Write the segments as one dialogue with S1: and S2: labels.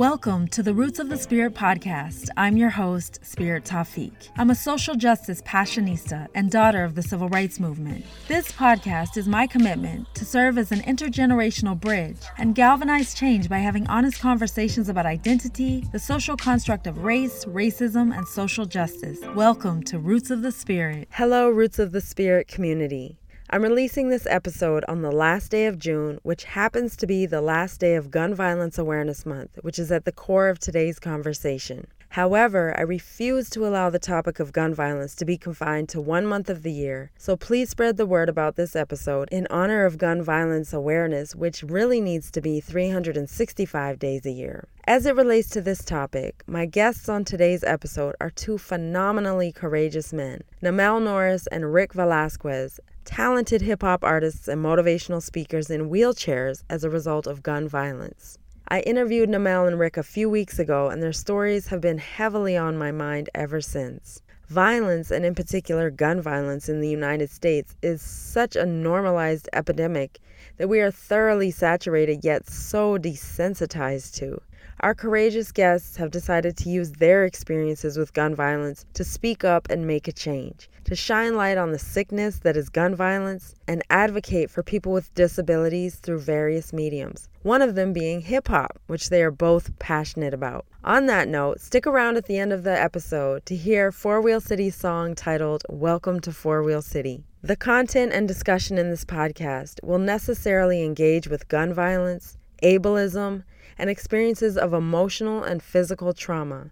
S1: Welcome to the Roots of the Spirit podcast. I'm your host, Spirit Tafiq. I'm a social justice passionista and daughter of the civil rights movement. This podcast is my commitment to serve as an intergenerational bridge and galvanize change by having honest conversations about identity, the social construct of race, racism, and social justice. Welcome to Roots of the Spirit. Hello, Roots of the Spirit community. I'm releasing this episode on the last day of June, which happens to be the last day of Gun Violence Awareness Month, which is at the core of today's conversation. However, I refuse to allow the topic of gun violence to be confined to one month of the year, so please spread the word about this episode in honor of gun violence awareness, which really needs to be 365 days a year. As it relates to this topic, my guests on today's episode are two phenomenally courageous men, Namel Norris and Rick Velasquez, talented hip hop artists and motivational speakers in wheelchairs as a result of gun violence. I interviewed Namel and Rick a few weeks ago, and their stories have been heavily on my mind ever since. Violence, and in particular gun violence in the United States, is such a normalized epidemic that we are thoroughly saturated yet so desensitized to. Our courageous guests have decided to use their experiences with gun violence to speak up and make a change, to shine light on the sickness that is gun violence, and advocate for people with disabilities through various mediums, one of them being hip hop, which they are both passionate about. On that note, stick around at the end of the episode to hear Four Wheel City's song titled Welcome to Four Wheel City. The content and discussion in this podcast will necessarily engage with gun violence, ableism, and experiences of emotional and physical trauma.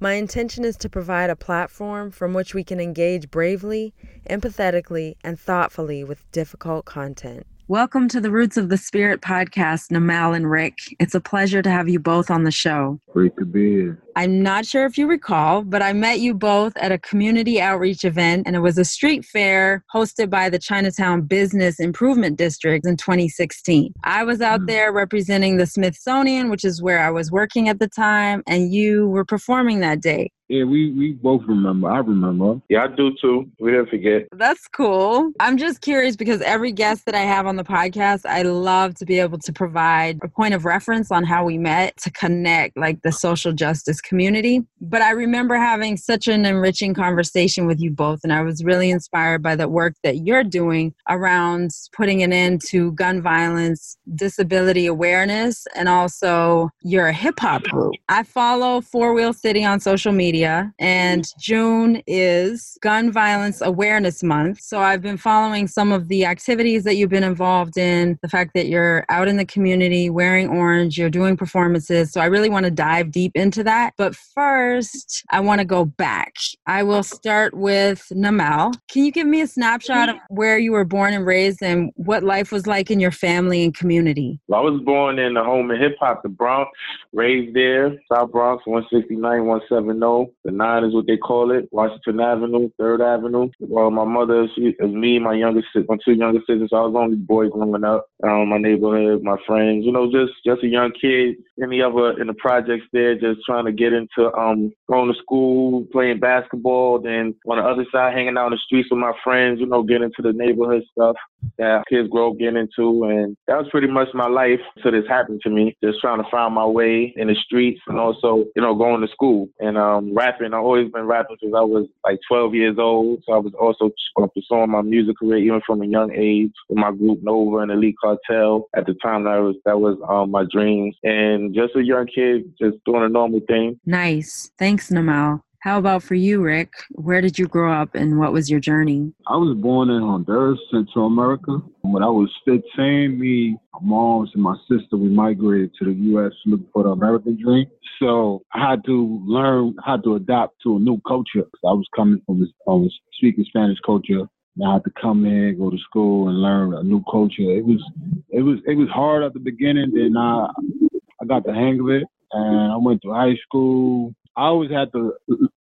S1: My intention is to provide a platform from which we can engage bravely, empathetically, and thoughtfully with difficult content. Welcome to the Roots of the Spirit podcast, Namel and Rick. It's a pleasure to have you both on the show.
S2: Great to be here.
S1: I'm not sure if you recall, but I met you both at a community outreach event, and it was a street fair hosted by the Chinatown Business Improvement District in 2016. I was out mm. there representing the Smithsonian, which is where I was working at the time, and you were performing that day.
S2: Yeah, we, we both remember. I remember.
S3: Yeah, I do too. We didn't forget.
S1: That's cool. I'm just curious because every guest that I have on the podcast, I love to be able to provide a point of reference on how we met to connect like the social justice community. But I remember having such an enriching conversation with you both, and I was really inspired by the work that you're doing around putting an end to gun violence, disability awareness, and also you're a hip hop group. I follow Four Wheel City on social media, and June is Gun Violence Awareness Month. So I've been following some of the activities that you've been involved in, the fact that you're out in the community wearing orange, you're doing performances. So I really want to dive deep into that. But first, I want to go back. I will start with Namel. Can you give me a snapshot of mm-hmm. where you were born and raised and what life was like in your family and community?
S3: Well, I was born in the home of hip hop, the Bronx, raised there, South Bronx, 169, 170. The nine is what they call it, Washington Avenue, Third Avenue. Well, my mother, she me, my younger my two younger sisters. I was only boy growing up. Um, my neighborhood, my friends, you know, just just a young kid. Any other in the projects there, just trying to get into um going to school, playing basketball, then on the other side hanging out in the streets with my friends, you know, getting into the neighborhood stuff that kids grow up getting into and that was pretty much my life until this happened to me. Just trying to find my way in the streets and also, you know, going to school and um rapping. I've always been rapping since I was like twelve years old. So I was also pursuing my music career even from a young age with my group Nova and Elite Cartel. At the time that was that was um my dreams. And just a young kid just doing a normal thing.
S1: Nice. Thanks, Namel. How about for you, Rick? Where did you grow up and what was your journey?
S2: I was born in Honduras, Central America. When I was 15, me, my mom, and my sister, we migrated to the U.S. looking for the American dream. So I had to learn how to adapt to a new culture. I was coming from this, I was speaking Spanish culture. I had to come in, go to school, and learn a new culture. It was, it was, it was hard at the beginning. Then I, I got the hang of it, and I went to high school. I always had the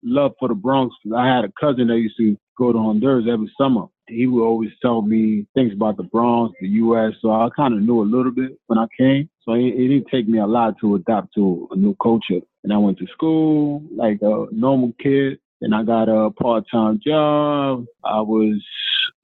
S2: love for the Bronx. I had a cousin that used to go to Honduras every summer. He would always tell me things about the Bronx, the U.S. So I kind of knew a little bit when I came. So it, it didn't take me a lot to adapt to a new culture. And I went to school like a normal kid. And I got a part-time job. I was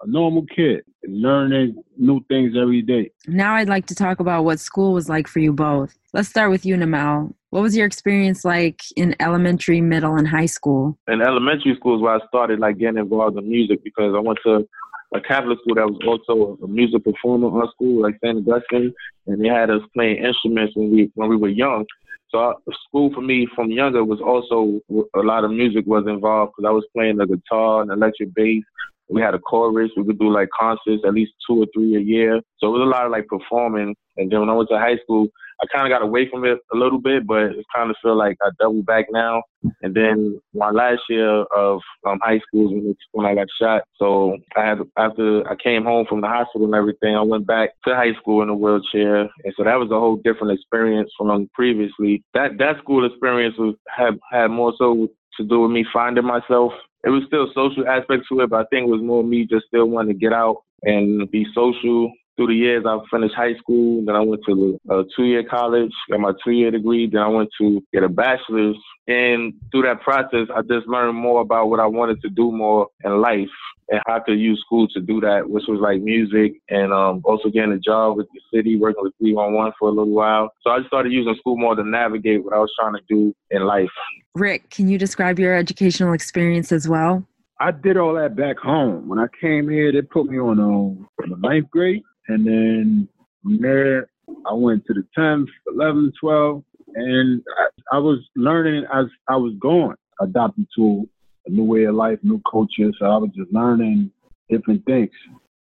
S2: a normal kid, learning new things every day.
S1: Now I'd like to talk about what school was like for you both. Let's start with you, Namel. What was your experience like in elementary, middle, and high school?
S3: In elementary school is where I started like getting involved in music because I went to a Catholic school that was also a music performer art school, like St. Augustine, and they had us playing instruments when we when we were young. So uh, school for me from younger was also a lot of music was involved because I was playing the guitar and electric bass. We had a chorus. We could do like concerts, at least two or three a year. So it was a lot of like performing. And then when I went to high school, I kind of got away from it a little bit, but it kind of feel like I doubled back now. And then my last year of um, high school is when, I got shot. So I had after I came home from the hospital and everything, I went back to high school in a wheelchair, and so that was a whole different experience from previously. That that school experience was had had more so to do with me finding myself. It was still social aspects to it, but I think it was more me just still wanting to get out and be social through the years, I finished high school. Then I went to a two-year college, got my two-year degree. Then I went to get a bachelor's. And through that process, I just learned more about what I wanted to do more in life and how to use school to do that, which was like music and um, also getting a job with the city, working with 311 for a little while. So I started using school more to navigate what I was trying to do in life.
S1: Rick, can you describe your educational experience as well?
S2: I did all that back home. When I came here, they put me on um, the ninth grade. And then from there, I went to the 10th, 11th, 12th, and I, I was learning as I was going, adapting to a new way of life, new culture. So I was just learning different things.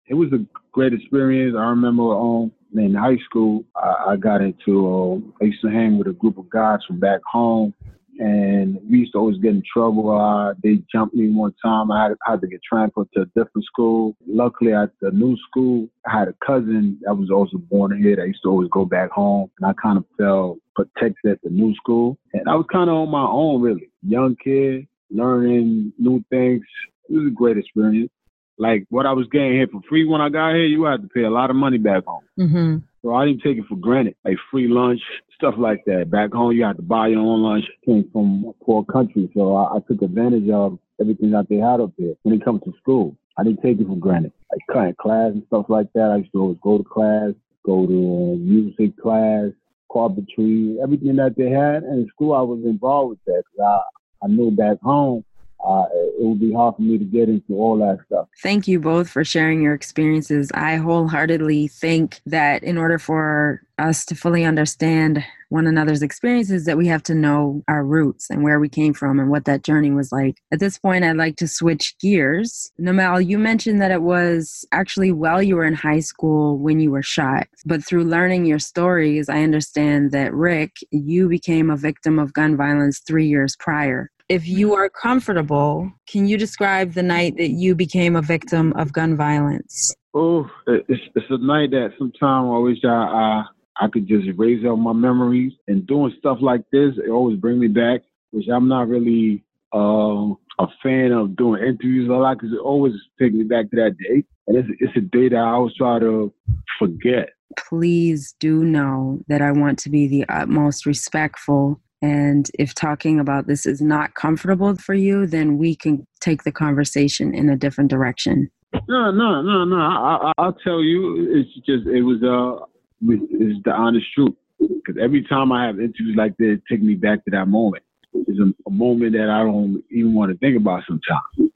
S2: It was a great experience. I remember um, in high school, I, I got into, uh, I used to hang with a group of guys from back home and we used to always get in trouble. Uh, they jumped me one time. I had, had, to get transferred to a different school. Luckily, at the new school, I had a cousin that was also born here that used to always go back home, and I kind of felt protected at the new school. And I was kind of on my own, really. Young kid, learning new things. It was a great experience. Like what I was getting here for free when I got here, you had to pay a lot of money back home. Mm-hmm. So I didn't take it for granted, like free lunch, stuff like that. Back home, you had to buy your own lunch. Came from a poor country, so I, I took advantage of everything that they had up there. When it comes to school, I didn't take it for granted. Like cutting class and stuff like that. I used to always go to class, go to music class, carpentry, everything that they had. And in school, I was involved with that because I, I knew back home uh, it would be hard for me to get into all that stuff.
S1: Thank you both for sharing your experiences. I wholeheartedly think that in order for us to fully understand one another's experiences that we have to know our roots and where we came from and what that journey was like. At this point, I'd like to switch gears. Namel, you mentioned that it was actually while you were in high school when you were shot. But through learning your stories, I understand that Rick, you became a victim of gun violence three years prior if you are comfortable, can you describe the night that you became a victim of gun violence?
S2: Oh, it's, it's a night that sometimes I wish I, I I could just erase out my memories. And doing stuff like this, it always bring me back, which I'm not really uh, a fan of doing interviews a lot because it always takes me back to that day. And it's, it's a day that I always try to forget.
S1: Please do know that I want to be the utmost respectful and if talking about this is not comfortable for you, then we can take the conversation in a different direction.
S2: No, no, no, no. I, I, will tell you, it's just it was uh, it's the honest truth. Because every time I have interviews like this, it takes me back to that moment. It's a, a moment that I don't even want to think about sometimes.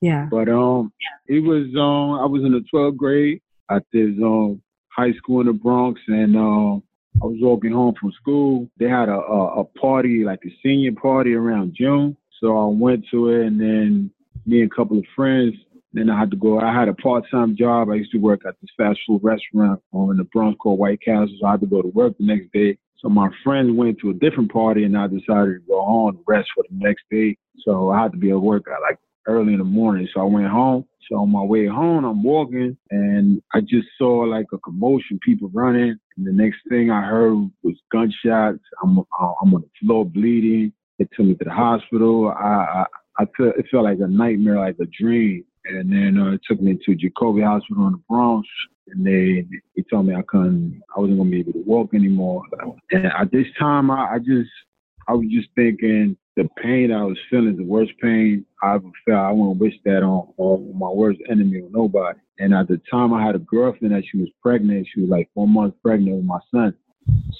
S1: Yeah.
S2: But um, it was um, I was in the 12th grade at this um high school in the Bronx, and um, I was walking home from school. They had a, a, a party, like a senior party around June. So I went to it and then me and a couple of friends, then I had to go. I had a part-time job. I used to work at this fast food restaurant in the Bronx called White Castle. So I had to go to work the next day. So my friends went to a different party and I decided to go home and rest for the next day. So I had to be at work at like early in the morning. So I went home. So on my way home, I'm walking and I just saw like a commotion, people running. And the next thing I heard was gunshots. I'm I'm on the floor bleeding. They took me to the hospital. I I, I felt it felt like a nightmare, like a dream. And then uh, it took me to Jacobi Hospital in the Bronx. And they they told me I couldn't, I wasn't gonna be able to walk anymore. And at this time, I, I just I was just thinking the pain I was feeling, the worst pain I ever felt. I wouldn't wish that on, on my worst enemy or nobody. And at the time, I had a girlfriend that she was pregnant. She was like four months pregnant with my son.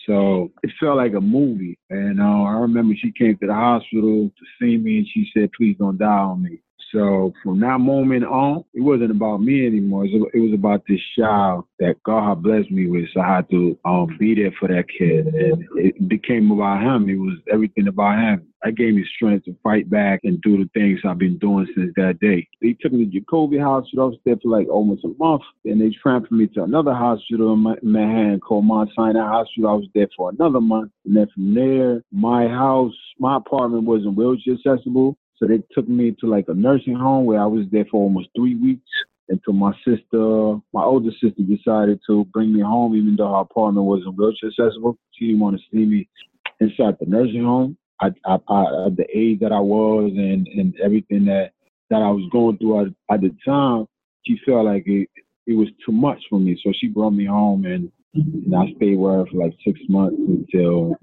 S2: So it felt like a movie. And uh, I remember she came to the hospital to see me and she said, please don't die on me. So from that moment on, it wasn't about me anymore. It was about this child that God had blessed me with. So I had to um, be there for that kid. And it became about him. It was everything about him. That gave me strength to fight back and do the things I've been doing since that day. They took me to Jacobi Hospital. I was there for like almost a month. Then they transferred me to another hospital in Manhattan called Mount Sinai Hospital. I was there for another month. And then from there, my house, my apartment wasn't wheelchair accessible. So they took me to like a nursing home where I was there for almost three weeks until my sister, my older sister, decided to bring me home, even though her apartment wasn't wheelchair accessible. She didn't want to see me inside the nursing home. I, I, I, the age that I was and, and everything that, that I was going through at, at the time, she felt like it, it was too much for me. So she brought me home and, and I stayed with her for like six months until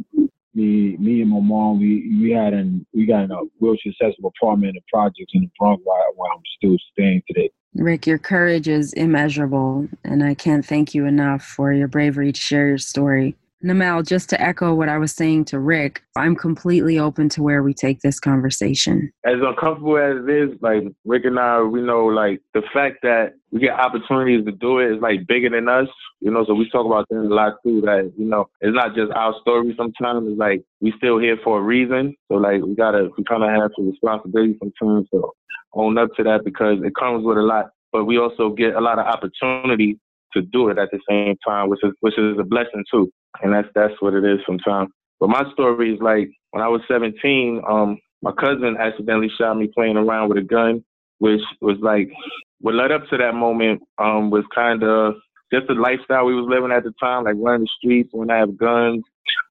S2: me, me and my mom, we we had an we got in a wheelchair accessible apartment the projects in the Bronx where I'm still staying today.
S1: Rick, your courage is immeasurable, and I can't thank you enough for your bravery to share your story. Namel, just to echo what I was saying to Rick, I'm completely open to where we take this conversation.
S3: As uncomfortable as it is, like Rick and I, we know like the fact that we get opportunities to do it is like bigger than us, you know. So we talk about that a lot too. That you know, it's not just our story. Sometimes it's like we still here for a reason. So like we gotta, we kind of have some responsibility sometimes to own up to that because it comes with a lot. But we also get a lot of opportunity to do it at the same time, which is which is a blessing too. And that's that's what it is sometimes. But my story is like when I was 17, um, my cousin accidentally shot me playing around with a gun, which was like what led up to that moment um, was kind of just the lifestyle we was living at the time, like running the streets, when I have guns,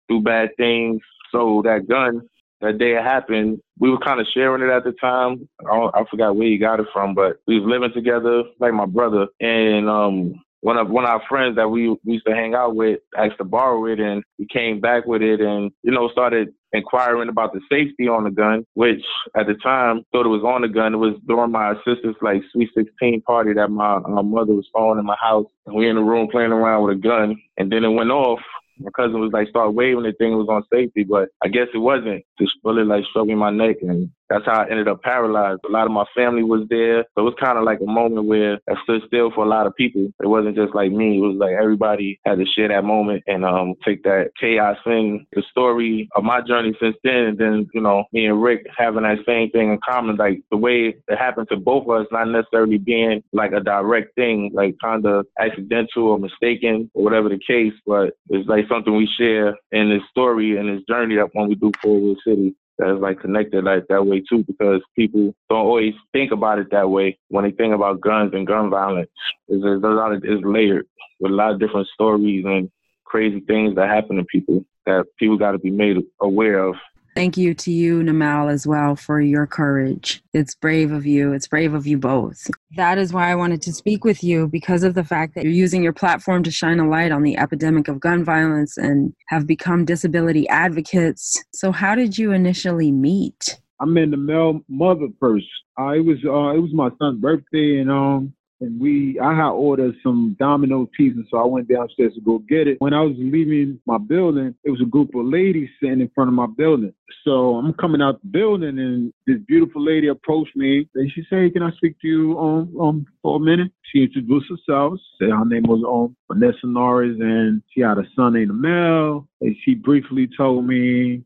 S3: do bad things. So that gun, that day it happened, we were kind of sharing it at the time. I, I forgot where he got it from, but we was living together like my brother. And um, one of one of our friends that we, we used to hang out with asked to borrow it and he came back with it and you know started inquiring about the safety on the gun which at the time thought it was on the gun. It was during my sister's like sweet 16 party that my, my mother was throwing in my house. And we in the room playing around with a gun and then it went off. My cousin was like start waving the thing it was on safety, but I guess it wasn't. This bullet like struck me in my neck and that's how I ended up paralyzed. A lot of my family was there. So it was kind of like a moment where I stood still for a lot of people. It wasn't just like me. It was like everybody had to share that moment and um, take that chaos thing. The story of my journey since then, and then, you know, me and Rick having that same thing in common, like the way it happened to both of us, not necessarily being like a direct thing, like kind of accidental or mistaken or whatever the case, but it's like something we share in this story and this journey that when we do Four Wheel City that's like connected like that way too because people don't always think about it that way when they think about guns and gun violence. It's, a lot of it's layered with a lot of different stories and crazy things that happen to people that people got to be made aware of
S1: Thank you to you, Namel, as well, for your courage. It's brave of you. It's brave of you both. That is why I wanted to speak with you because of the fact that you're using your platform to shine a light on the epidemic of gun violence and have become disability advocates. So, how did you initially meet?
S2: I met the male mother first. Uh, it was uh, it was my son's birthday, and um, and we I had ordered some Domino pizza, so I went downstairs to go get it. When I was leaving my building, it was a group of ladies sitting in front of my building. So I'm coming out the building, and this beautiful lady approached me, and she said, hey, "Can I speak to you um, um for a minute?" She introduced herself, said her name was um Vanessa Norris, and she had a son named Mel. And she briefly told me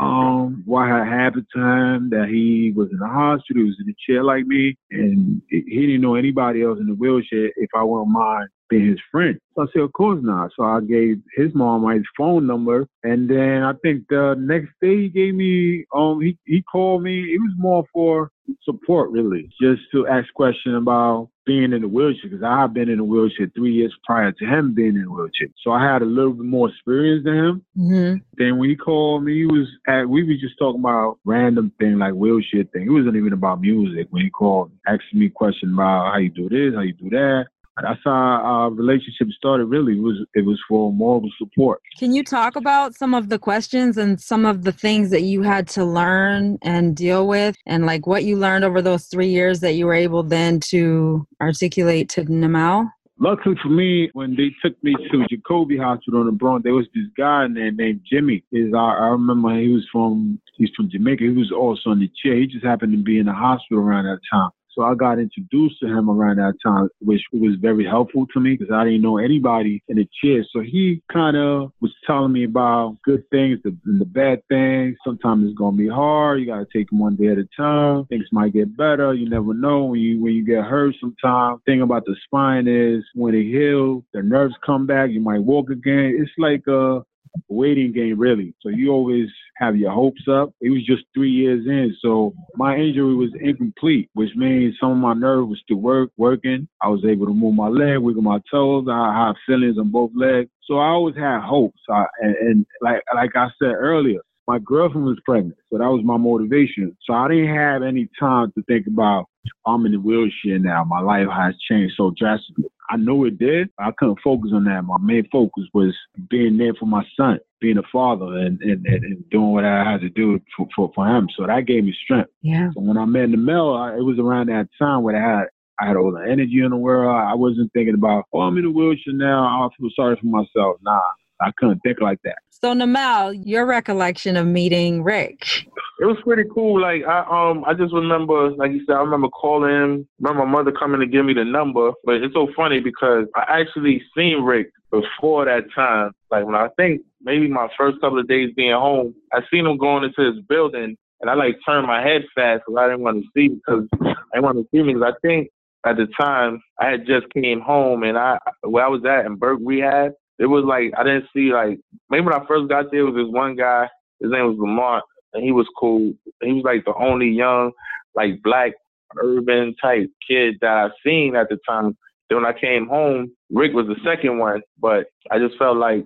S2: um, what had happened to him, that he was in the hospital, he was in a chair like me, and he didn't know anybody else in the wheelchair if I wouldn't mind being his friend. So I said, of course not. So I gave his mom my phone number, and then I think the next day he gave me, um, he, he called me. It was more for support, really, just to ask questions about being in the wheelchair because I have been in a wheelchair three years prior to him being in a wheelchair. So I had a little bit more experience than him. Mm-hmm. Then when he called me, he was at, we were just talking about random thing like wheelchair thing. It wasn't even about music when he called, asking me questions about how you do this, how you do that that's how our relationship started really it was it was for moral support
S1: can you talk about some of the questions and some of the things that you had to learn and deal with and like what you learned over those three years that you were able then to articulate to namel
S2: Luckily for me, when they took me to Jacobi Hospital in the Bronx, there was this guy named, named Jimmy. Is I, I remember he was from he's from Jamaica. He was also in the chair. He just happened to be in the hospital around that time. So I got introduced to him around that time, which was very helpful to me because I didn't know anybody in the chair. So he kind of was telling me about good things and the bad things. Sometimes it's gonna be hard. You gotta take them one day at a time. Things might get better. You never know when you when you get hurt. Sometimes thing about the spine is when it heals, the nerves come back. You might walk again. It's like a waiting game really. So you always have your hopes up. It was just three years in, so my injury was incomplete, which means some of my nerve was still work working. I was able to move my leg, wiggle my toes. I have feelings on both legs, so I always had hopes. I, and, and like like I said earlier, my girlfriend was pregnant, so that was my motivation. So I didn't have any time to think about I'm in the wheelchair now. My life has changed so drastically. I know it did. I couldn't focus on that. My main focus was being there for my son, being a father, and and, and doing what I had to do for, for, for him. So that gave me strength.
S1: Yeah.
S2: So when I met Namel, I, it was around that time where I had I had all the energy in the world. I wasn't thinking about, oh, I'm in a wheelchair now. I feel sorry for myself. Nah, I couldn't think like that.
S1: So Namel, your recollection of meeting Rick?
S3: It was pretty cool. Like I um I just remember, like you said, I remember calling him. Remember my mother coming to give me the number. But it's so funny because I actually seen Rick before that time. Like when I think maybe my first couple of days being home, I seen him going into his building, and I like turned my head fast because I didn't want to see because I didn't want to see me because I think at the time I had just came home and I where I was at in Burke Rehab it was like I didn't see like maybe when I first got there was this one guy. His name was Lamont, and he was cool. He was like the only young, like black urban type kid that I seen at the time. Then when I came home, Rick was the second one, but I just felt like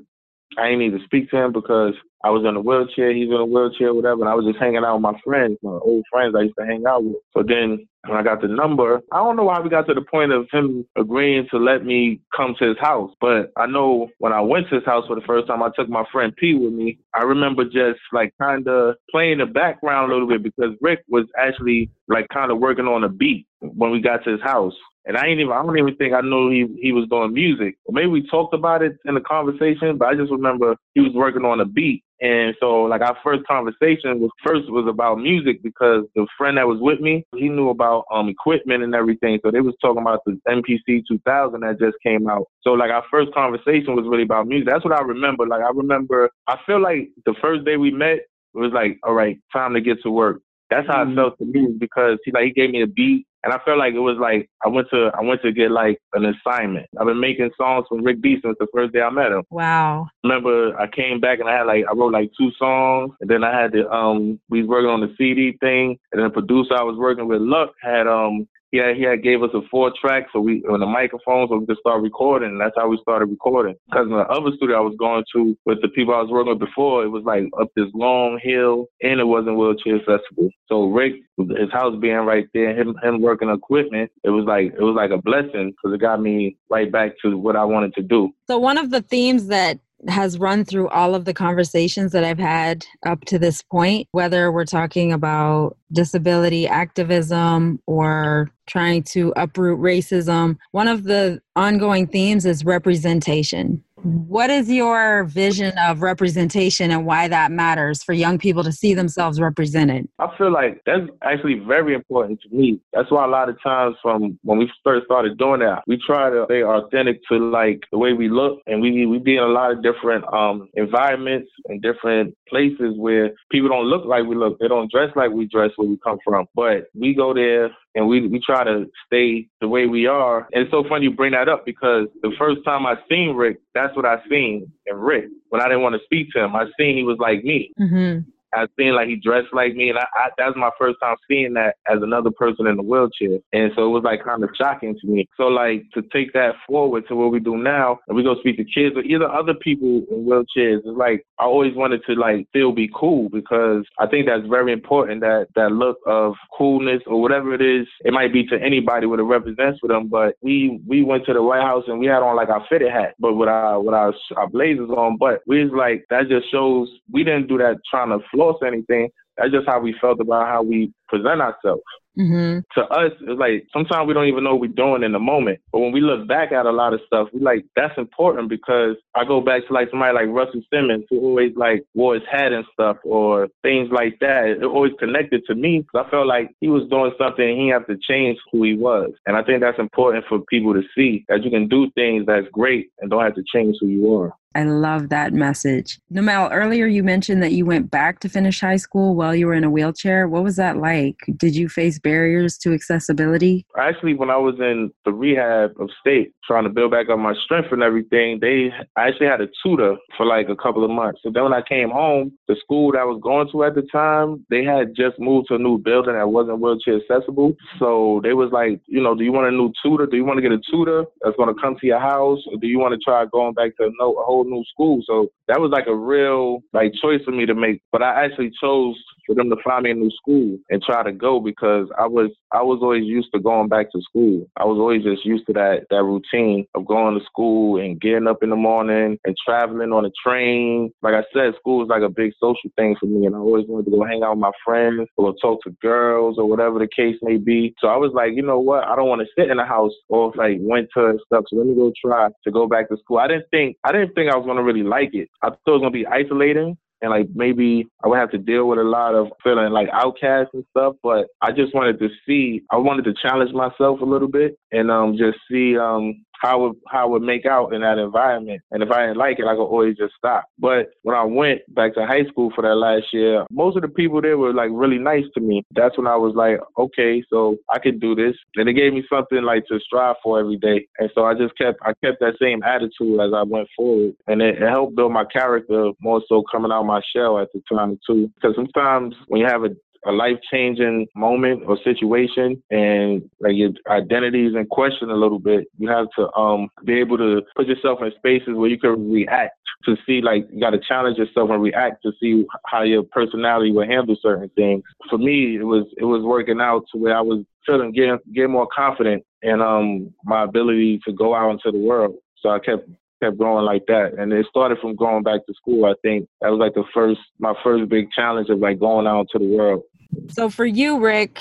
S3: I didn't need to speak to him because I was in a wheelchair, he's in a wheelchair, whatever, and I was just hanging out with my friends, my old friends I used to hang out with. So then when I got the number, I don't know why we got to the point of him agreeing to let me come to his house. But I know when I went to his house for the first time, I took my friend P with me. I remember just like kind of playing the background a little bit because Rick was actually like kind of working on a beat when we got to his house. And I ain't even I don't even think I knew he he was doing music. maybe we talked about it in the conversation, but I just remember he was working on a beat. And so like our first conversation was first was about music because the friend that was with me, he knew about um equipment and everything. So they was talking about the MPC 2000 that just came out. So like our first conversation was really about music. That's what I remember. Like I remember I feel like the first day we met it was like, all right, time to get to work. That's how mm-hmm. it felt to me because he like he gave me a beat and I felt like it was like I went to I went to get like an assignment. I've been making songs for Rick B since the first day I met him.
S1: Wow.
S3: Remember I came back and I had like I wrote like two songs and then I had to um we was working on the CD thing and then the producer I was working with Luck had um he had, he had gave us a four track, so we on the microphone, so we could start recording. And that's how we started recording. Because in the other studio I was going to with the people I was working with before, it was like up this long hill, and it wasn't wheelchair accessible. So Rick, his house being right there, him him working equipment, it was like it was like a blessing because it got me right back to what I wanted to do.
S1: So one of the themes that has run through all of the conversations that I've had up to this point, whether we're talking about disability activism or trying to uproot racism. One of the ongoing themes is representation. What is your vision of representation and why that matters for young people to see themselves represented?
S3: I feel like that's actually very important to me. That's why a lot of times from when we first started doing that, we try to stay authentic to like the way we look and we we be in a lot of different um environments and different places where people don't look like we look. They don't dress like we dress where we come from. But we go there and we we try to stay the way we are. And it's so funny you bring that up because the first time I seen Rick, that's what I seen in Rick. When I didn't want to speak to him, I seen he was like me.
S1: Mm-hmm.
S3: I seen like he dressed like me, and I, I that was my first time seeing that as another person in a wheelchair, and so it was like kind of shocking to me. So like to take that forward to what we do now, and we go speak to kids or either other people in wheelchairs. It's like I always wanted to like still be cool because I think that's very important. That that look of coolness or whatever it is, it might be to anybody what it represents for them. But we we went to the White House and we had on like our fitted hat, but with our with our, our blazers on. But we was like that just shows we didn't do that trying to floss anything. That's just how we felt about how we present ourselves. Mm-hmm. To us, it's like sometimes we don't even know what we're doing in the moment. But when we look back at a lot of stuff, we like that's important because I go back to like somebody like Russell Simmons who always like wore his hat and stuff or things like that. It always connected to me because I felt like he was doing something and he had to change who he was. And I think that's important for people to see that you can do things that's great and don't have to change who you are.
S1: I love that message. Namel, earlier you mentioned that you went back to finish high school while you were in a wheelchair. What was that like? Did you face barriers to accessibility?
S3: Actually, when I was in the rehab of state, trying to build back up my strength and everything, they I actually had a tutor for like a couple of months. So then when I came home, the school that I was going to at the time, they had just moved to a new building that wasn't wheelchair accessible. So they was like, you know, do you want a new tutor? Do you want to get a tutor that's going to come to your house? Or do you want to try going back to a whole whole new school. So that was like a real like choice for me to make. But I actually chose for them to find me a new school and try to go because I was I was always used to going back to school. I was always just used to that that routine of going to school and getting up in the morning and traveling on a train. Like I said, school is like a big social thing for me and I always wanted to go hang out with my friends or talk to girls or whatever the case may be. So I was like, you know what? I don't want to sit in the house all like winter and stuff. So let me go try to go back to school. I didn't think I didn't think I was gonna really like it. I thought it was gonna be isolating and like maybe I would have to deal with a lot of feeling like outcast and stuff. But I just wanted to see, I wanted to challenge myself a little bit and um just see um how it, how it would make out in that environment. And if I didn't like it, I could always just stop. But when I went back to high school for that last year, most of the people there were like really nice to me. That's when I was like, okay, so I could do this. And it gave me something like to strive for every day. And so I just kept I kept that same attitude as I went forward. And it, it helped build my character more so coming out my shell at the time too. Because sometimes when you have a a life changing moment or situation and like your identity is in question a little bit, you have to um be able to put yourself in spaces where you can react to see like you got to challenge yourself and react to see how your personality will handle certain things. For me, it was it was working out to where I was feeling getting getting more confident in um my ability to go out into the world. So I kept kept growing like that. And it started from going back to school. I think that was like the first, my first big challenge of like going out to the world.
S1: So for you, Rick,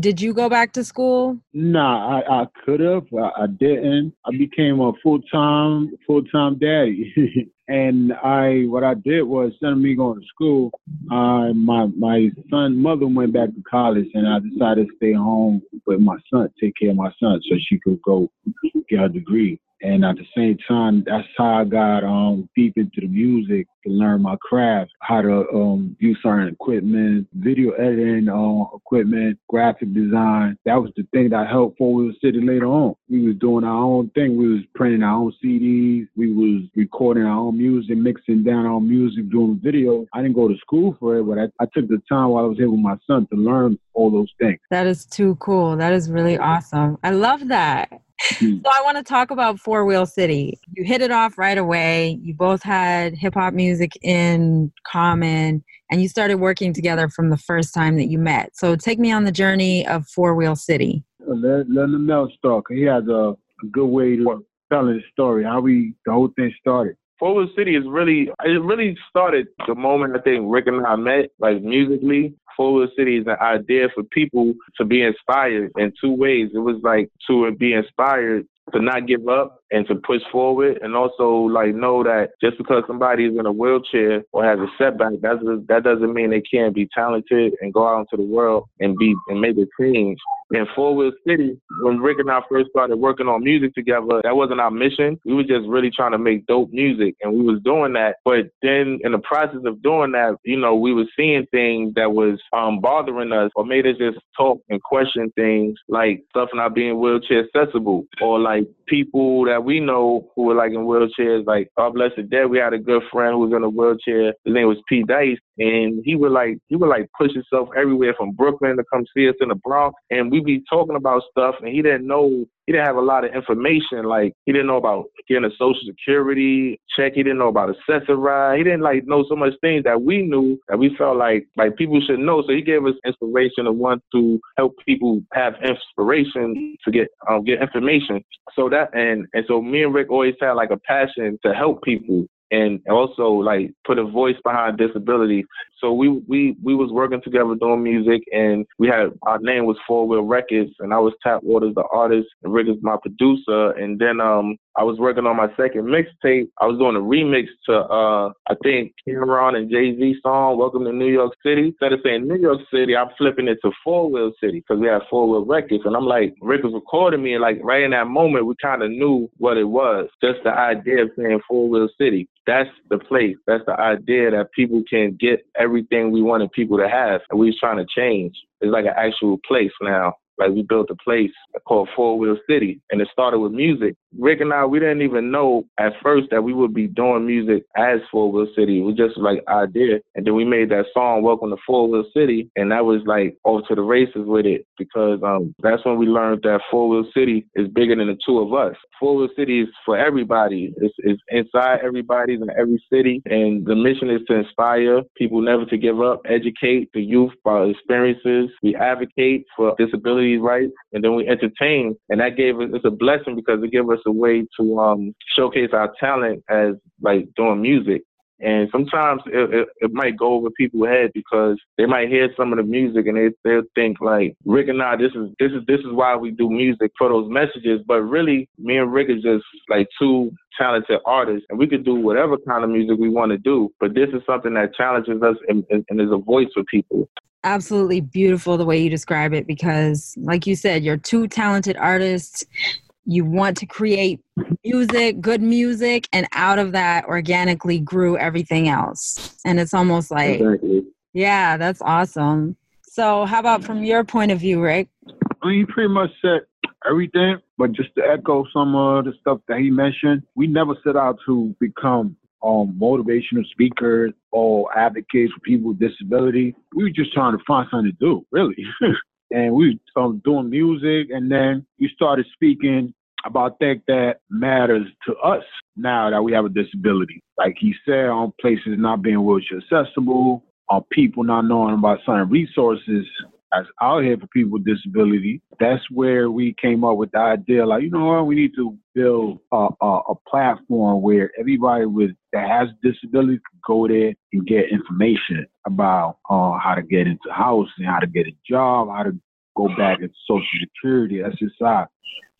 S1: did you go back to school?
S2: Nah, I, I could have. I, I, didn't. I became a full time full time daddy, and I what I did was instead of me going to school, uh, my my son mother went back to college, and I decided to stay home with my son, take care of my son, so she could go get her degree. And at the same time, that's how I got um, deep into the music to learn my craft, how to um, use certain equipment, video editing uh, equipment, graphic design. That was the thing that helped Four Wheel City later on. We was doing our own thing. We was printing our own CDs. We was recording our own music, mixing down our music, doing videos. I didn't go to school for it, but I, I took the time while I was here with my son to learn all those things.
S1: That is too cool. That is really awesome. I love that. Mm-hmm. so I want to talk about Four Wheel City. You hit it off right away. You both had hip hop music in common and you started working together from the first time that you met. So take me on the journey of Four Wheel City.
S2: Let, let know start. He has a, a good way to tell his story, how we the whole thing started.
S3: Wheel City is really it really started the moment I think Rick and I met, like musically. Wheel City is an idea for people to be inspired in two ways. It was like to be inspired to not give up and to push forward and also like know that just because somebody is in a wheelchair or has a setback that's that doesn't mean they can't be talented and go out into the world and be and make a change in Four Wheel City, when Rick and I first started working on music together, that wasn't our mission. We were just really trying to make dope music and we was doing that. But then in the process of doing that, you know, we were seeing things that was um, bothering us or made us just talk and question things like stuff not being wheelchair accessible or like people that we know who were like in wheelchairs, like God bless the dead, we had a good friend who was in a wheelchair. His name was Pete Dice and he would like he would like push himself everywhere from Brooklyn to come see us in the Bronx, and we'd be talking about stuff, and he didn't know he didn't have a lot of information. Like he didn't know about getting a social security check. He didn't know about Access-a-Ride. He didn't like know so much things that we knew that we felt like like people should know. So he gave us inspiration and want to help people have inspiration to get um, get information. So that and and so me and Rick always had like a passion to help people and also like put a voice behind disability. So we we we was working together doing music, and we had our name was Four Wheel Records, and I was Tap Waters the artist, and Rick is my producer, and then um I was working on my second mixtape. I was doing a remix to uh I think Cam'ron and Jay Z song "Welcome to New York City." Instead of saying New York City, I'm flipping it to Four Wheel City because we had Four Wheel Records, and I'm like Rick was recording me, and like right in that moment, we kind of knew what it was. Just the idea of saying Four Wheel City. That's the place. That's the idea that people can get everything we wanted people to have, and we was trying to change. It's like an actual place now. Like we built a place called Four Wheel City, and it started with music. Rick and I, we didn't even know at first that we would be doing music as Four Wheel City. It was just like idea, and then we made that song "Welcome to Four Wheel City," and that was like off to the races with it because um, that's when we learned that Four Wheel City is bigger than the two of us. Four Wheel City is for everybody. It's, it's inside everybody's in every city, and the mission is to inspire people never to give up, educate the youth by experiences. We advocate for disability rights, and then we entertain, and that gave us it's a blessing because it gave us a way to um, showcase our talent as like doing music. And sometimes it, it, it, might go over people's head because they might hear some of the music and they they'll think like Rick and I this is this is this is why we do music for those messages. But really, me and Rick is just like two talented artists, and we could do whatever kind of music we want to do. But this is something that challenges us and, and, and is a voice for people
S1: absolutely beautiful the way you describe it because like you said you're two talented artists you want to create music, good music, and out of that organically grew everything else. And it's almost like, exactly. yeah, that's awesome. So, how about from your point of view, Rick?
S2: I mean, he pretty much said everything, but just to echo some of the stuff that he mentioned, we never set out to become um, motivational speakers or advocates for people with disability. We were just trying to find something to do, really. and we were um, doing music, and then we started speaking about things that matters to us now that we have a disability. Like he said, on places not being wheelchair accessible, on people not knowing about certain resources out here for people with disability. That's where we came up with the idea, like, you know what, we need to build a, a, a platform where everybody with that has disability can go there and get information about uh, how to get into housing, how to get a job, how to go back into Social Security, SSI.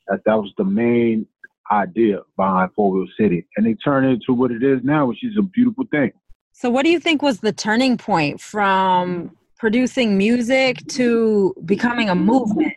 S2: That that was the main idea behind Four Wheel City, and they turned into what it is now, which is a beautiful thing.
S1: So, what do you think was the turning point from producing music to becoming a movement?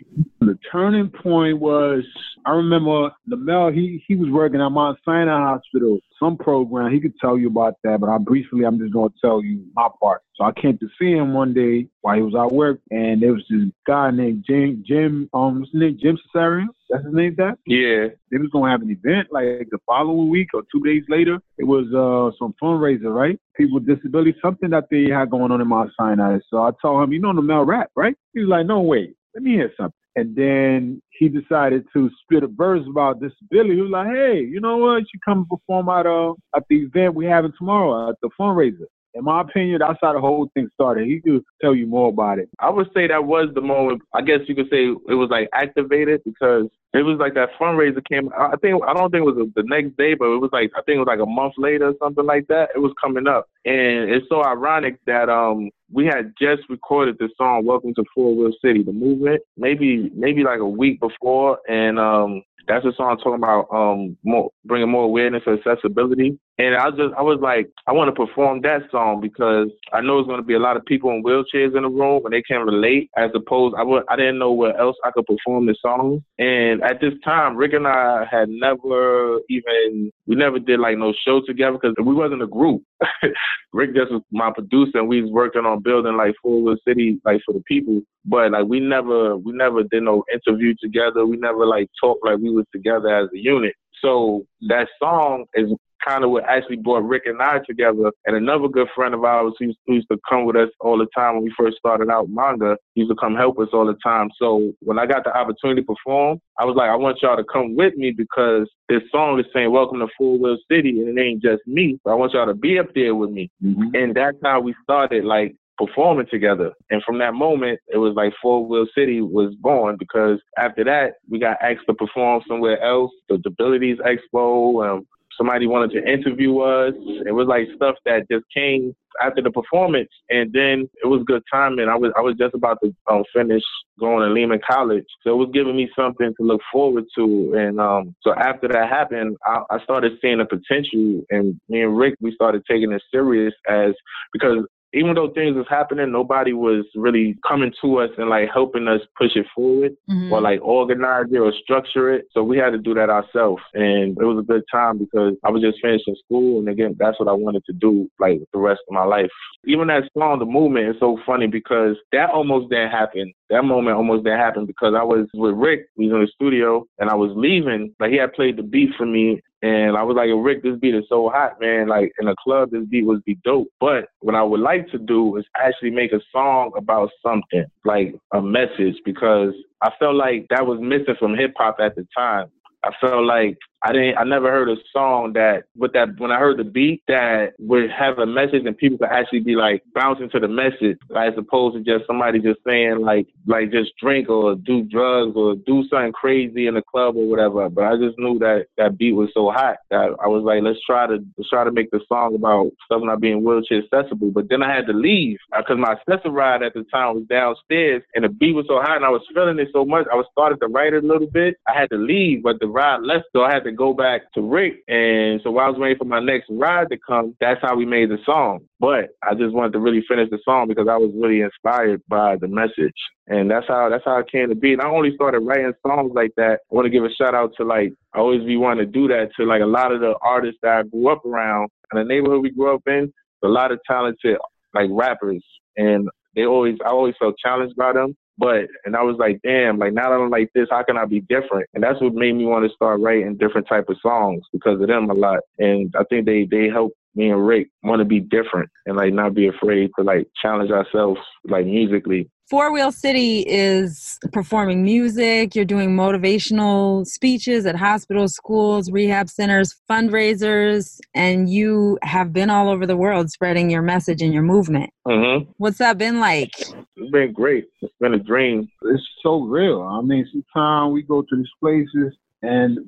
S2: The turning point was I remember Namel. He he was working at Mount Sinai Hospital, some program. He could tell you about that, but I briefly I'm just gonna tell you my part. So I came to see him one day while he was at work, and there was this guy named Jim Jim um what's his name Jim Cesarion. That's his name. That
S3: yeah.
S2: They was gonna have an event like the following week or two days later. It was uh some fundraiser, right? People with disabilities, something that they had going on in Mount Sinai. So I told him, you know Namel rap, right? He was like, no way. Let me hear something. And then he decided to spit a verse about disability. He was like, hey, you know what? You come perform at, uh, at the event we're having tomorrow at the fundraiser. In my opinion, that's how the whole thing started. He could tell you more about it.
S3: I would say that was the moment. I guess you could say it was like activated because it was like that fundraiser came. I think I don't think it was the next day, but it was like I think it was like a month later or something like that. It was coming up, and it's so ironic that um we had just recorded the song "Welcome to Four Wheel City," the movement, maybe maybe like a week before, and um that's a song talking about um more, bringing more awareness and accessibility. And I just I was like, I want to perform that song because I know there's going to be a lot of people in wheelchairs in the room and they can relate. As opposed, I would I didn't know where else I could perform the song. And at this time, Rick and I had never even we never did like no show together because we wasn't a group. Rick just was my producer and we was working on building like Four Wheel City like for the people. But like we never we never did no interview together. We never like talked like we was together as a unit. So that song is kind of what actually brought Rick and I together. And another good friend of ours who used, to come with us all the time when we first started out manga, he used to come help us all the time. So when I got the opportunity to perform, I was like, I want y'all to come with me because this song is saying Welcome to Four Wheel City and it ain't just me. But I want y'all to be up there with me. Mm-hmm. And that's how we started like performing together. And from that moment, it was like Four Wheel City was born because after that, we got asked to perform somewhere else, the Disabilities Expo, um, somebody wanted to interview us. It was like stuff that just came after the performance, and then it was good timing. I was I was just about to um, finish going to Lehman College, so it was giving me something to look forward to. And um, so after that happened, I, I started seeing the potential, and me and Rick we started taking it serious as because even though things was happening, nobody was really coming to us and like helping us push it forward mm-hmm. or like organize it or structure it. So we had to do that ourselves. And it was a good time because I was just finishing school. And again, that's what I wanted to do like the rest of my life. Even that song, The Movement, is so funny because that almost didn't happen. That moment almost didn't happen because I was with Rick, we was in the studio, and I was leaving. Like he had played the beat for me, and I was like, Rick, this beat is so hot, man. Like in a club, this beat would be dope. But what I would like to do is actually make a song about something, like a message, because I felt like that was missing from hip hop at the time. I felt like I didn't. I never heard a song that with that when I heard the beat that would have a message and people could actually be like bouncing to the message as opposed to just somebody just saying like like just drink or do drugs or do something crazy in the club or whatever. But I just knew that that beat was so hot that I was like, let's try to let's try to make the song about stuff not being wheelchair accessible. But then I had to leave uh, because my Access-A-Ride at the time was downstairs and the beat was so hot and I was feeling it so much. I was starting to write it a little bit. I had to leave, but the ride left, so I had to to go back to Rick. And so while I was waiting for my next ride to come, that's how we made the song. But I just wanted to really finish the song because I was really inspired by the message. And that's how that's how it came to be. And I only started writing songs like that. I want to give a shout out to like I always be wanting to do that to like a lot of the artists that I grew up around and the neighborhood we grew up in. A lot of talented like rappers, and they always I always felt challenged by them. But and I was like, damn, like now that I'm like this, how can I be different? And that's what made me want to start writing different type of songs because of them a lot. And I think they they help me and Rick want to be different and like not be afraid to like challenge ourselves like musically.
S1: Four Wheel City is performing music, you're doing motivational speeches at hospitals, schools, rehab centers, fundraisers, and you have been all over the world spreading your message and your movement. Mm-hmm. What's that been like?
S3: It's been great. It's been a dream.
S2: It's so real. I mean, sometimes we go to these places and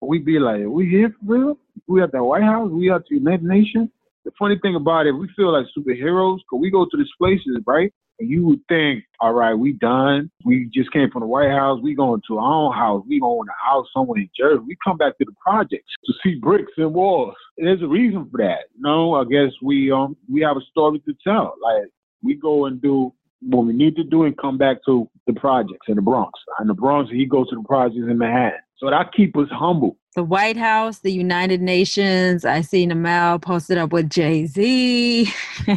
S2: we be like, we here for real? We at the White House? We at the United Nations? The funny thing about it, we feel like superheroes because we go to these places, right? And you would think, all right, we done. We just came from the White House. We going to our own house. We going to house somewhere in Jersey. We come back to the projects to see bricks and walls. There's a reason for that. You know, I guess we um we have a story to tell. Like we go and do what we need to do and come back to the projects in the Bronx. In the Bronx, he goes to the projects in Manhattan. So that keep us humble.
S1: The White House, the United Nations. I see Namel posted up with Jay Z. Hmm.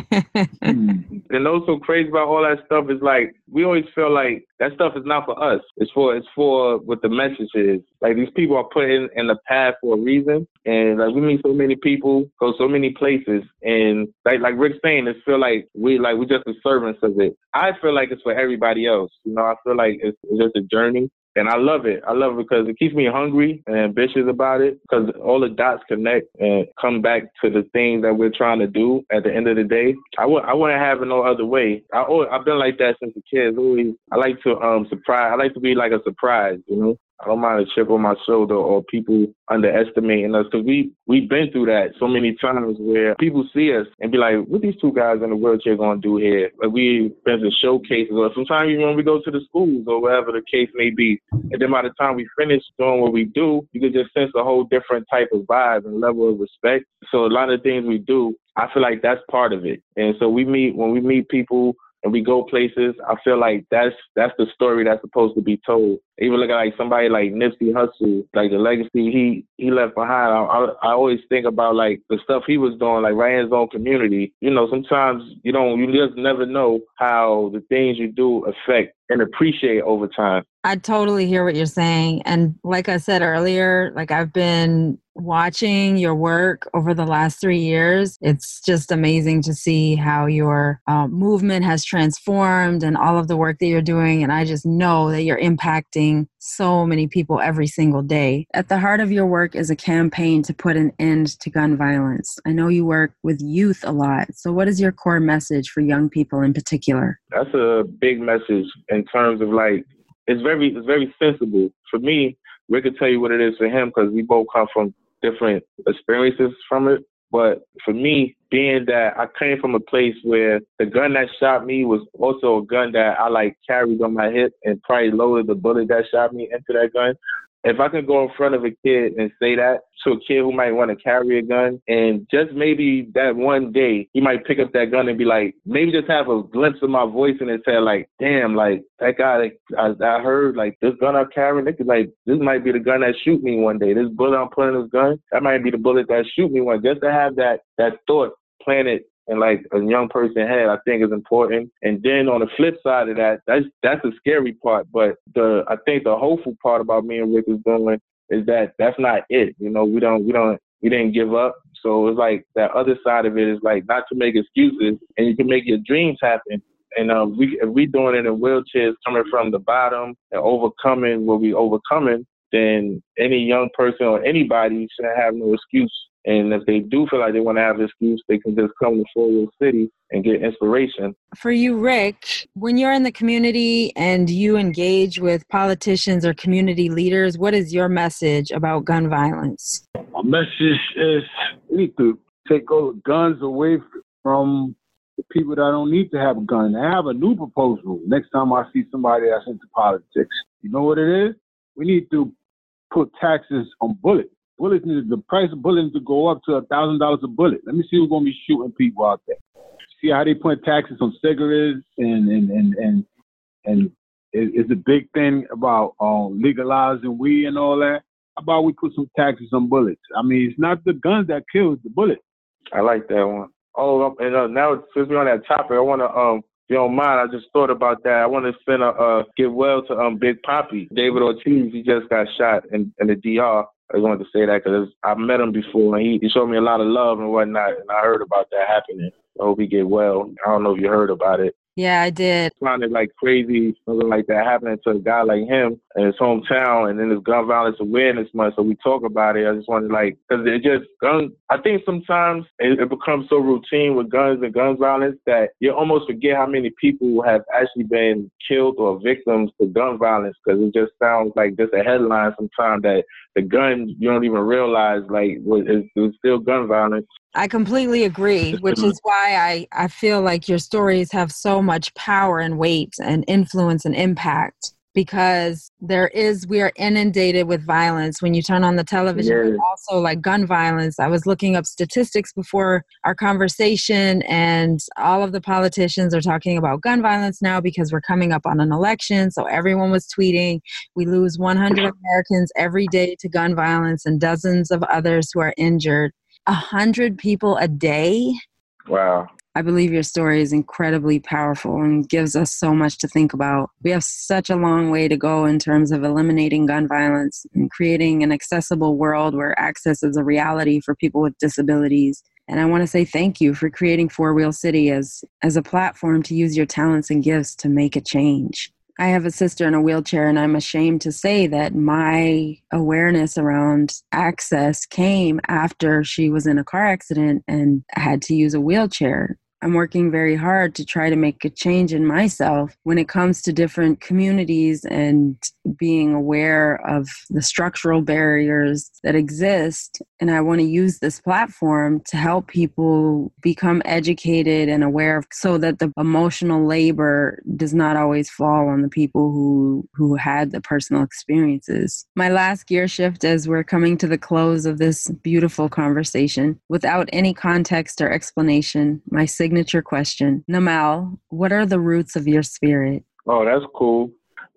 S3: and what's so crazy about all that stuff is like we always feel like that stuff is not for us. It's for it's for what the message is. Like these people are put in, in the path for a reason, and like we meet so many people, go so many places, and like like Rick's saying, it feel like we like we're just the servants of it. I feel like it's for everybody else. You know, I feel like it's, it's just a journey and I love it. I love it because it keeps me hungry and ambitious about it because all the dots connect and come back to the things that we're trying to do at the end of the day. I w- I wouldn't have it no other way. I always, I've been like that since a kid. Always, I like to um surprise. I like to be like a surprise, you know. I don't mind a chip on my shoulder or people underestimating us because we we've been through that so many times where people see us and be like, "What these two guys in the wheelchair gonna do here?" Like we've been to showcases or sometimes even when we go to the schools or wherever the case may be, and then by the time we finish doing what we do, you can just sense a whole different type of vibe and level of respect. So a lot of things we do, I feel like that's part of it. And so we meet when we meet people and we go places, I feel like that's that's the story that's supposed to be told. Even look at like somebody like Nipsey Hussle, like the legacy he he left behind. I, I, I always think about like the stuff he was doing, like right in his own community. You know, sometimes you don't you just never know how the things you do affect and appreciate over time.
S1: I totally hear what you're saying. And like I said earlier, like I've been watching your work over the last three years. It's just amazing to see how your uh, movement has transformed and all of the work that you're doing. And I just know that you're impacting so many people every single day. At the heart of your work is a campaign to put an end to gun violence. I know you work with youth a lot. So, what is your core message for young people in particular?
S3: That's a big message in terms of like, it's very, it's very sensible. For me, Rick could tell you what it is for him because we both come from different experiences from it. But for me, being that I came from a place where the gun that shot me was also a gun that I like carried on my hip and probably loaded the bullet that shot me into that gun if I can go in front of a kid and say that to a kid who might want to carry a gun, and just maybe that one day he might pick up that gun and be like, maybe just have a glimpse of my voice in his head, like, damn, like that guy, like, I, I heard, like this gun I'm carrying, could, like this might be the gun that shoot me one day. This bullet I'm putting in this gun, that might be the bullet that shoot me one. Just to have that that thought planted and like a young person head, I think is important. And then on the flip side of that, that's that's the scary part. But the I think the hopeful part about me and Rick is doing is that that's not it. You know, we don't we don't we didn't give up. So it's like that other side of it is like not to make excuses, and you can make your dreams happen. And um, we if we doing it in wheelchairs, coming from the bottom and overcoming what we overcoming, then any young person or anybody shouldn't have no excuse and if they do feel like they want to have an excuse, they can just come to Four Wheel City and get inspiration.
S1: For you, Rick, when you're in the community and you engage with politicians or community leaders, what is your message about gun violence?
S2: My message is we need to take all the guns away from the people that don't need to have a gun. I have a new proposal next time I see somebody that's into politics. You know what it is? We need to put taxes on bullets bullets need the price of bullets to go up to a thousand dollars a bullet. Let me see who's gonna be shooting people out there. See how they put taxes on cigarettes and and and and and it's a big thing about um, legalizing weed and all that. How about we put some taxes on bullets? I mean, it's not the guns that kills the bullets.
S3: I like that one. Oh, and uh, now since we're on that topic, I want to um, you don't mind, I just thought about that. I want to send a uh, get well to um Big Papi, David Ortiz. He just got shot in, in the DR. I wanted to say that because I met him before and he, he showed me a lot of love and whatnot, and I heard about that happening. I hope he get well. I don't know if you heard about it.
S1: Yeah, I did.
S3: Sounded like crazy, something like that happening to a guy like him in his hometown, and then this gun violence awareness month. So we talk about it. I just wanted like, cause it just gun. I think sometimes it, it becomes so routine with guns and gun violence that you almost forget how many people have actually been killed or victims to gun violence. Cause it just sounds like just a headline sometimes that the gun you don't even realize like was, was still gun violence.
S1: I completely agree, which is why I, I feel like your stories have so much power and weight and influence and impact because there is we are inundated with violence. When you turn on the television also like gun violence. I was looking up statistics before our conversation and all of the politicians are talking about gun violence now because we're coming up on an election. So everyone was tweeting we lose 100 americans every day to gun violence and dozens of others who are injured a hundred people a day.
S3: Wow.
S1: I believe your story is incredibly powerful and gives us so much to think about. We have such a long way to go in terms of eliminating gun violence and creating an accessible world where access is a reality for people with disabilities. And I want to say thank you for creating Four Wheel City as, as a platform to use your talents and gifts to make a change. I have a sister in a wheelchair, and I'm ashamed to say that my awareness around access came after she was in a car accident and had to use a wheelchair. I'm working very hard to try to make a change in myself when it comes to different communities and being aware of the structural barriers that exist. And I want to use this platform to help people become educated and aware of so that the emotional labor does not always fall on the people who who had the personal experiences. My last gear shift as we're coming to the close of this beautiful conversation without any context or explanation. My signature question, Namel, what are the roots of your spirit?
S3: Oh, that's cool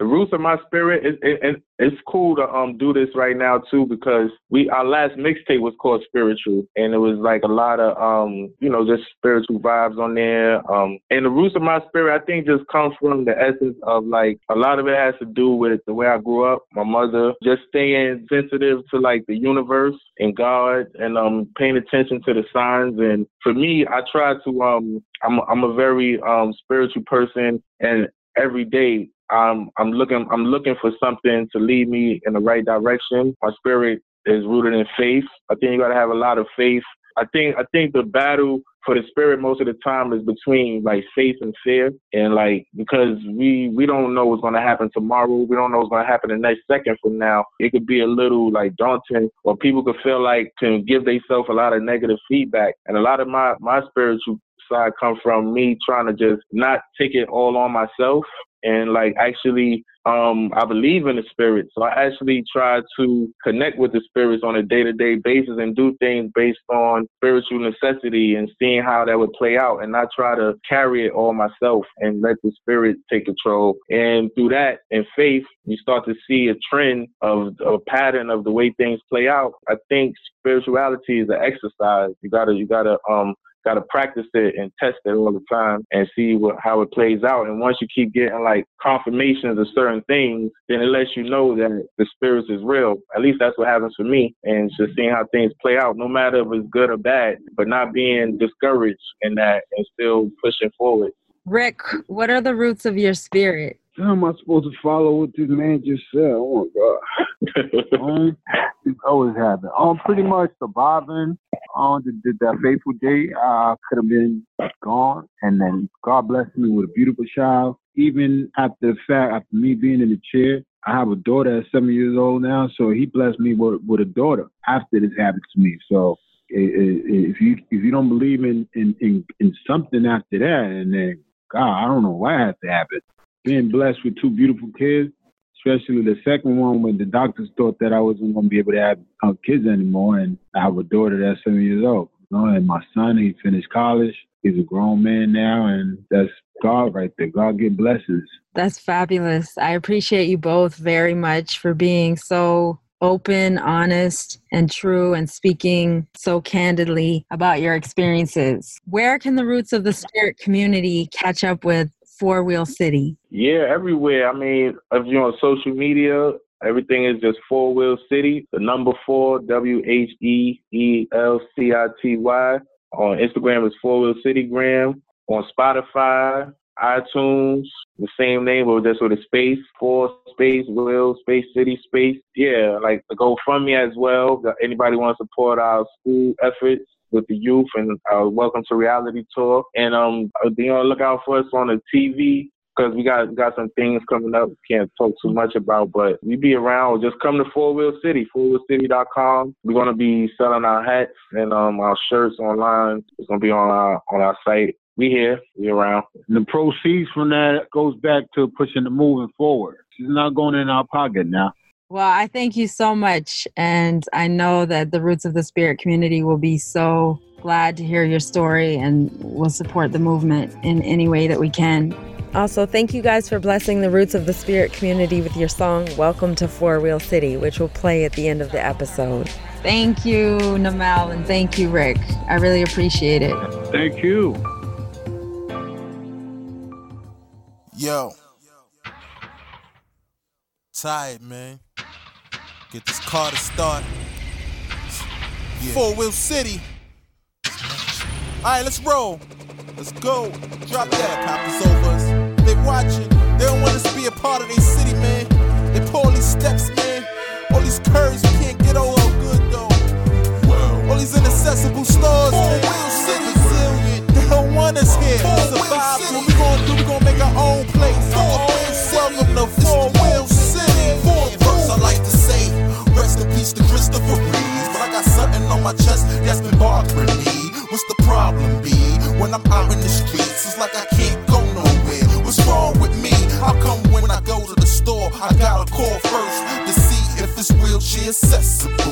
S3: the roots of my spirit. It, it, it, it's cool to um do this right now too because we our last mixtape was called Spiritual and it was like a lot of um you know just spiritual vibes on there. Um and the roots of my spirit I think just comes from the essence of like a lot of it has to do with the way I grew up, my mother, just staying sensitive to like the universe and God and um paying attention to the signs and for me I try to um I'm I'm a very um spiritual person and every day I'm I'm looking I'm looking for something to lead me in the right direction. My spirit is rooted in faith. I think you got to have a lot of faith. I think I think the battle for the spirit most of the time is between like faith and fear and like because we we don't know what's to happen tomorrow we don't know what's to happen the next second from now it could be a little like daunting or people could feel like can give themselves a lot of negative feedback and a lot of my my spiritual side come from me trying to just not take it all on myself and like actually um, I believe in the spirit. So I actually try to connect with the spirits on a day to day basis and do things based on spiritual necessity and seeing how that would play out and not try to carry it all myself and let the spirit take control. And through that and faith, you start to see a trend of a pattern of the way things play out. I think spirituality is an exercise. You gotta, you gotta, um, got to practice it and test it all the time and see what how it plays out. And once you keep getting like confirmations of certain things, then it lets you know that the spirit is real. At least that's what happens for me. And just seeing how things play out, no matter if it's good or bad, but not being discouraged in that and still pushing forward.
S1: Rick, what are the roots of your spirit?
S2: How am I supposed to follow what this man just said? Oh my God. um, it's always happened. Um, pretty much surviving. Um, did, did that fateful day. I could have been gone, and then God blessed me with a beautiful child. Even after the fact, after me being in the chair, I have a daughter that's seven years old now, so he blessed me with, with a daughter after this happened to me. So if you if you don't believe in in in, in something after that, and then God, I don't know why it has to happen being blessed with two beautiful kids, especially the second one when the doctors thought that I wasn't going to be able to have kids anymore. And I have a daughter that's seven years old. You know, and my son, he finished college. He's a grown man now, and that's God right there. God get blessings.
S1: That's fabulous. I appreciate you both very much for being so open, honest, and true, and speaking so candidly about your experiences. Where can the Roots of the Spirit community catch up with Four Wheel City?
S3: Yeah, everywhere. I mean, if you're on social media, everything is just Four Wheel City. The number four, W H E E L C I T Y. On Instagram is Four Wheel City Gram. On Spotify, iTunes, the same name, but just with a space, four space, will, space, city, space. Yeah, like the GoFundMe as well. Anybody wants to support our school efforts, with the youth and uh, Welcome to Reality tour. And um, be on the lookout for us on the TV because we got got some things coming up. We can't talk too much about, but we be around. Just come to Four Wheel City, fourwheelcity.com. We're gonna be selling our hats and um our shirts online. It's gonna be on our on our site. We here, we around.
S2: And the proceeds from that goes back to pushing the moving forward. It's not going in our pocket now.
S1: Well, I thank you so much. And I know that the Roots of the Spirit community will be so glad to hear your story and will support the movement in any way that we can. Also, thank you guys for blessing the Roots of the Spirit community with your song, Welcome to Four Wheel City, which will play at the end of the episode. Thank you, Namel, and thank you, Rick. I really appreciate it.
S2: Thank you.
S4: Yo. Tired, man. Get this car to start. Yeah. Four Wheel City. Alright, let's roll. Let's go. Drop that. Coppers over us. They watching. They don't want us to be a part of their city, man. They pull all these steps, man. All these curves, we can't get all good though. All these inaccessible stores. Four Wheel City. Resilient. They don't want us here. Wheelchair accessible?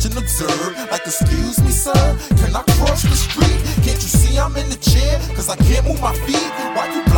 S4: watch and observe. Like, excuse me, sir, can I cross the street? Can't you see I'm in the chair? Cause I can't move my feet. Why you